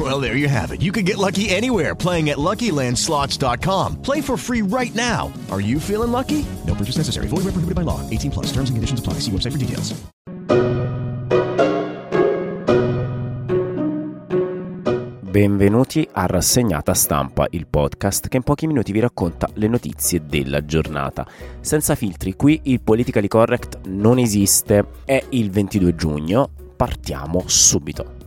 Well, there you have it. You can get lucky anywhere playing at LuckyLandSlots.com. Play for free right now. Are you feeling lucky? No purchase necessary. Void where prohibited by law. 18 plus. Terms and conditions apply. See website for details. Benvenuti a Rassegnata Stampa, il podcast che in pochi minuti vi racconta le notizie della giornata. Senza filtri, qui il politically correct non esiste. È il 22 giugno, partiamo subito.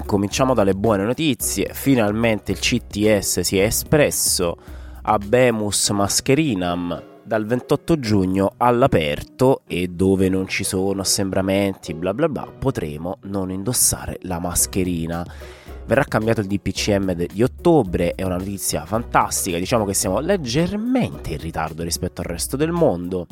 Incominciamo dalle buone notizie. Finalmente il CTS si è espresso. Abemus mascherinam dal 28 giugno all'aperto e dove non ci sono assembramenti bla bla bla potremo non indossare la mascherina. Verrà cambiato il DPCM di ottobre, è una notizia fantastica, diciamo che siamo leggermente in ritardo rispetto al resto del mondo,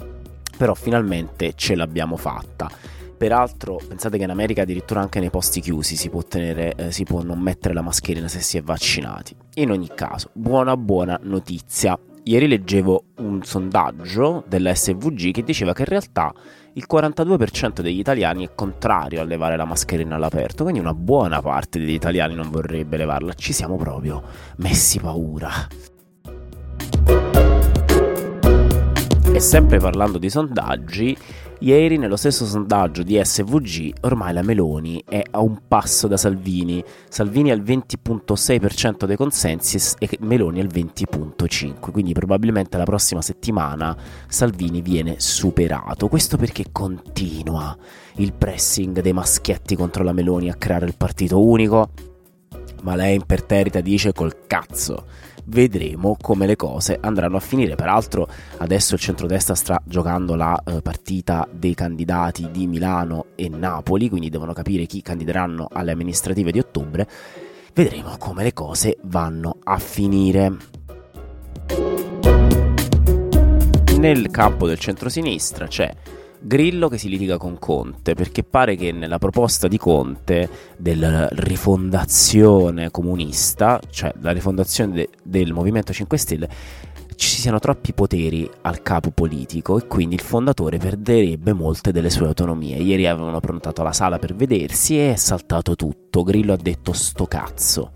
però finalmente ce l'abbiamo fatta. Peraltro, pensate che in America addirittura anche nei posti chiusi si può, tenere, eh, si può non mettere la mascherina se si è vaccinati. In ogni caso, buona buona notizia ieri leggevo un sondaggio della SVG che diceva che in realtà il 42% degli italiani è contrario a levare la mascherina all'aperto, quindi una buona parte degli italiani non vorrebbe levarla. Ci siamo proprio messi paura. E sempre parlando di sondaggi, Ieri, nello stesso sondaggio di SVG, ormai la Meloni è a un passo da Salvini. Salvini al 20.6% dei consensi e Meloni al 20.5%. Quindi probabilmente la prossima settimana Salvini viene superato. Questo perché continua il pressing dei maschietti contro la Meloni a creare il partito unico. Ma lei imperterrita dice col cazzo vedremo come le cose andranno a finire. Peraltro adesso il centrodestra sta giocando la eh, partita dei candidati di Milano e Napoli, quindi devono capire chi candideranno alle amministrative di ottobre. Vedremo come le cose vanno a finire. Nel campo del centrosinistra c'è Grillo che si litiga con Conte perché pare che nella proposta di Conte della rifondazione comunista, cioè la rifondazione de- del Movimento 5 Stelle, ci siano troppi poteri al capo politico e quindi il fondatore perderebbe molte delle sue autonomie. Ieri avevano prontato la sala per vedersi e è saltato tutto. Grillo ha detto sto cazzo.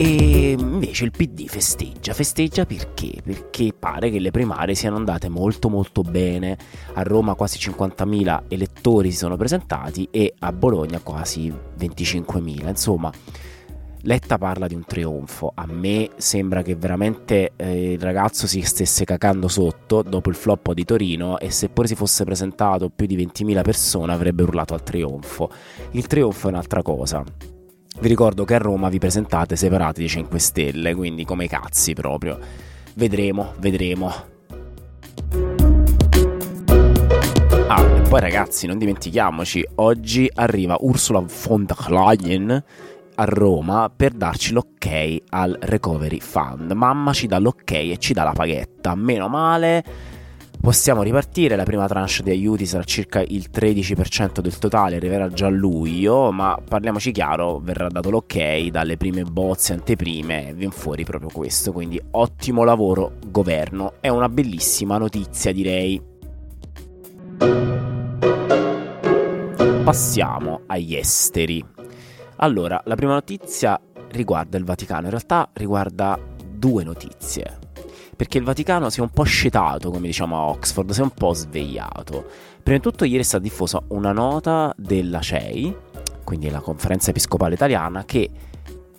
E invece il PD festeggia, festeggia perché? Perché pare che le primarie siano andate molto molto bene. A Roma quasi 50.000 elettori si sono presentati e a Bologna quasi 25.000. Insomma, Letta parla di un trionfo. A me sembra che veramente eh, il ragazzo si stesse cacando sotto dopo il flop di Torino e seppure si fosse presentato più di 20.000 persone avrebbe urlato al trionfo. Il trionfo è un'altra cosa vi ricordo che a Roma vi presentate separati di 5 Stelle, quindi come cazzi proprio. Vedremo, vedremo. Ah, e poi ragazzi, non dimentichiamoci, oggi arriva Ursula von der Leyen a Roma per darci l'ok al Recovery Fund. Mamma ci dà l'ok e ci dà la paghetta. Meno male Possiamo ripartire, la prima tranche di aiuti sarà circa il 13% del totale, arriverà già a luglio, ma parliamoci chiaro, verrà dato l'ok dalle prime bozze anteprime viene fuori proprio questo, quindi ottimo lavoro governo, è una bellissima notizia direi. Passiamo agli esteri. Allora, la prima notizia riguarda il Vaticano, in realtà riguarda due notizie perché il Vaticano si è un po' scetato, come diciamo a Oxford, si è un po' svegliato. Prima di tutto ieri è stata diffusa una nota della CEI, quindi la conferenza episcopale italiana, che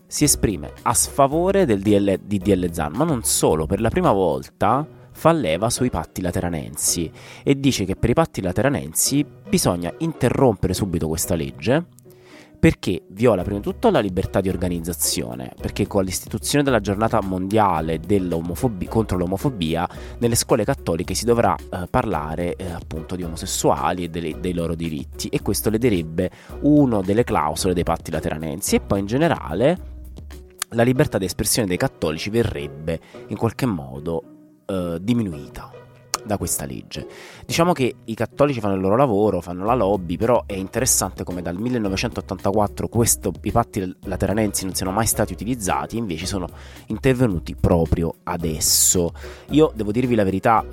si esprime a sfavore del DL, di DL Zan, ma non solo, per la prima volta fa leva sui patti lateranensi e dice che per i patti lateranensi bisogna interrompere subito questa legge perché viola prima di tutto la libertà di organizzazione, perché con l'istituzione della giornata mondiale contro l'omofobia nelle scuole cattoliche si dovrà eh, parlare eh, appunto di omosessuali e dei, dei loro diritti e questo lederebbe una delle clausole dei patti lateranensi e poi in generale la libertà di espressione dei cattolici verrebbe in qualche modo eh, diminuita. Da questa legge. Diciamo che i cattolici fanno il loro lavoro, fanno la lobby, però è interessante come dal 1984 questo, i patti lateranensi non siano mai stati utilizzati, invece sono intervenuti proprio adesso. Io devo dirvi la verità,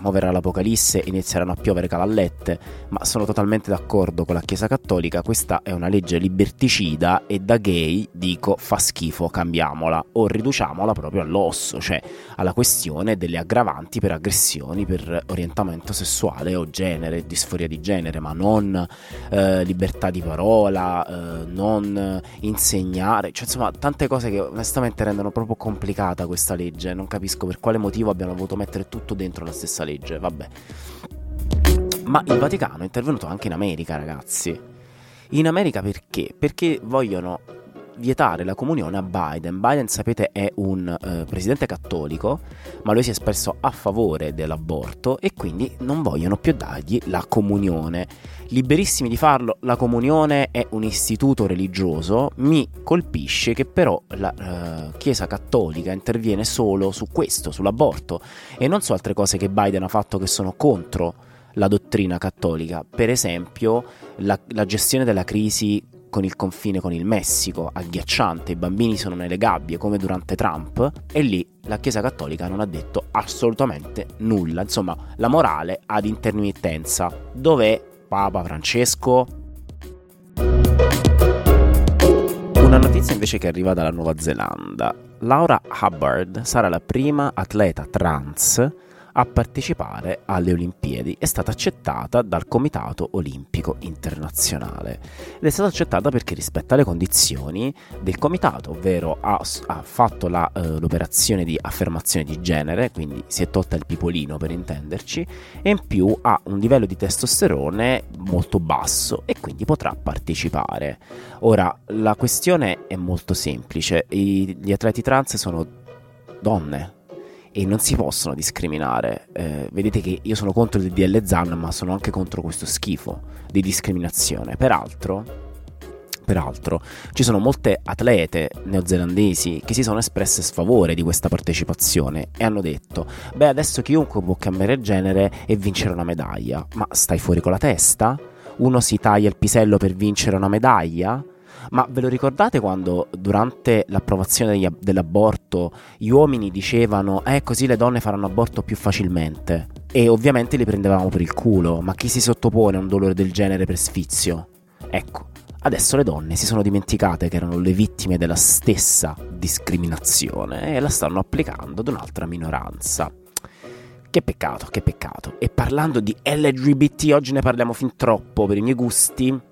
muoverà l'Apocalisse e inizieranno a piovere cavallette, ma sono totalmente d'accordo con la Chiesa Cattolica, questa è una legge liberticida e da gay dico fa schifo, cambiamola o riduciamola proprio all'osso, cioè alla questione delle aggravanti per aggressioni per orientamento sessuale o genere, disforia di genere, ma non eh, libertà di parola, eh, non insegnare, cioè insomma tante cose che onestamente rendono proprio complicata questa legge, non capisco per quale motivo abbiano voluto mettere tutto dentro la stessa legge, vabbè. Ma il Vaticano è intervenuto anche in America, ragazzi. In America perché? Perché vogliono vietare la comunione a Biden. Biden, sapete, è un eh, presidente cattolico, ma lui si è espresso a favore dell'aborto e quindi non vogliono più dargli la comunione. Liberissimi di farlo, la comunione è un istituto religioso, mi colpisce che però la eh, Chiesa cattolica interviene solo su questo, sull'aborto, e non su altre cose che Biden ha fatto che sono contro la dottrina cattolica, per esempio la, la gestione della crisi con il confine con il Messico, agghiacciante, i bambini sono nelle gabbie come durante Trump e lì la Chiesa Cattolica non ha detto assolutamente nulla, insomma la morale ad intermittenza. Dov'è Papa Francesco? Una notizia invece che arriva dalla Nuova Zelanda. Laura Hubbard sarà la prima atleta trans a partecipare alle Olimpiadi. È stata accettata dal Comitato Olimpico Internazionale ed è stata accettata perché rispetta le condizioni del comitato, ovvero ha, ha fatto la, uh, l'operazione di affermazione di genere, quindi si è tolta il pipolino per intenderci, e in più ha un livello di testosterone molto basso e quindi potrà partecipare. Ora, la questione è molto semplice, I, gli atleti trans sono donne, e non si possono discriminare. Eh, vedete che io sono contro il DL Zan, ma sono anche contro questo schifo di discriminazione. Peraltro, peraltro, ci sono molte atlete neozelandesi che si sono espresse a sfavore di questa partecipazione e hanno detto: Beh, adesso chiunque può cambiare genere e vincere una medaglia. Ma stai fuori con la testa? Uno si taglia il pisello per vincere una medaglia? Ma ve lo ricordate quando durante l'approvazione degli, dell'aborto gli uomini dicevano eh così le donne faranno aborto più facilmente? E ovviamente li prendevamo per il culo, ma chi si sottopone a un dolore del genere per sfizio? Ecco, adesso le donne si sono dimenticate che erano le vittime della stessa discriminazione e la stanno applicando ad un'altra minoranza. Che peccato, che peccato. E parlando di LGBT, oggi ne parliamo fin troppo per i miei gusti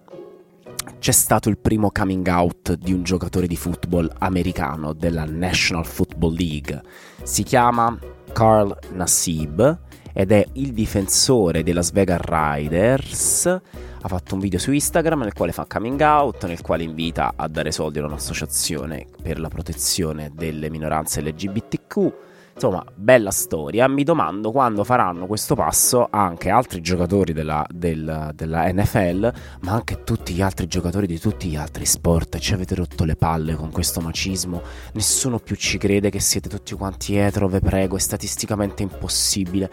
c'è stato il primo coming out di un giocatore di football americano della National Football League. Si chiama Carl Nassib ed è il difensore dei Las Vegas Riders. Ha fatto un video su Instagram nel quale fa coming out, nel quale invita a dare soldi a un'associazione per la protezione delle minoranze LGBTQ Insomma, bella storia. Mi domando quando faranno questo passo anche altri giocatori della, del, della NFL, ma anche tutti gli altri giocatori di tutti gli altri sport. Ci avete rotto le palle con questo macismo. Nessuno più ci crede che siete tutti quanti etero, ve prego, è statisticamente impossibile.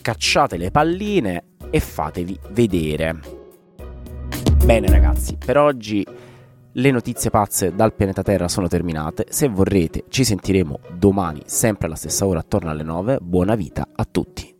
Cacciate le palline e fatevi vedere. Bene ragazzi, per oggi le notizie pazze dal pianeta Terra sono terminate. Se vorrete, ci sentiremo domani, sempre alla stessa ora, attorno alle 9. Buona vita a tutti.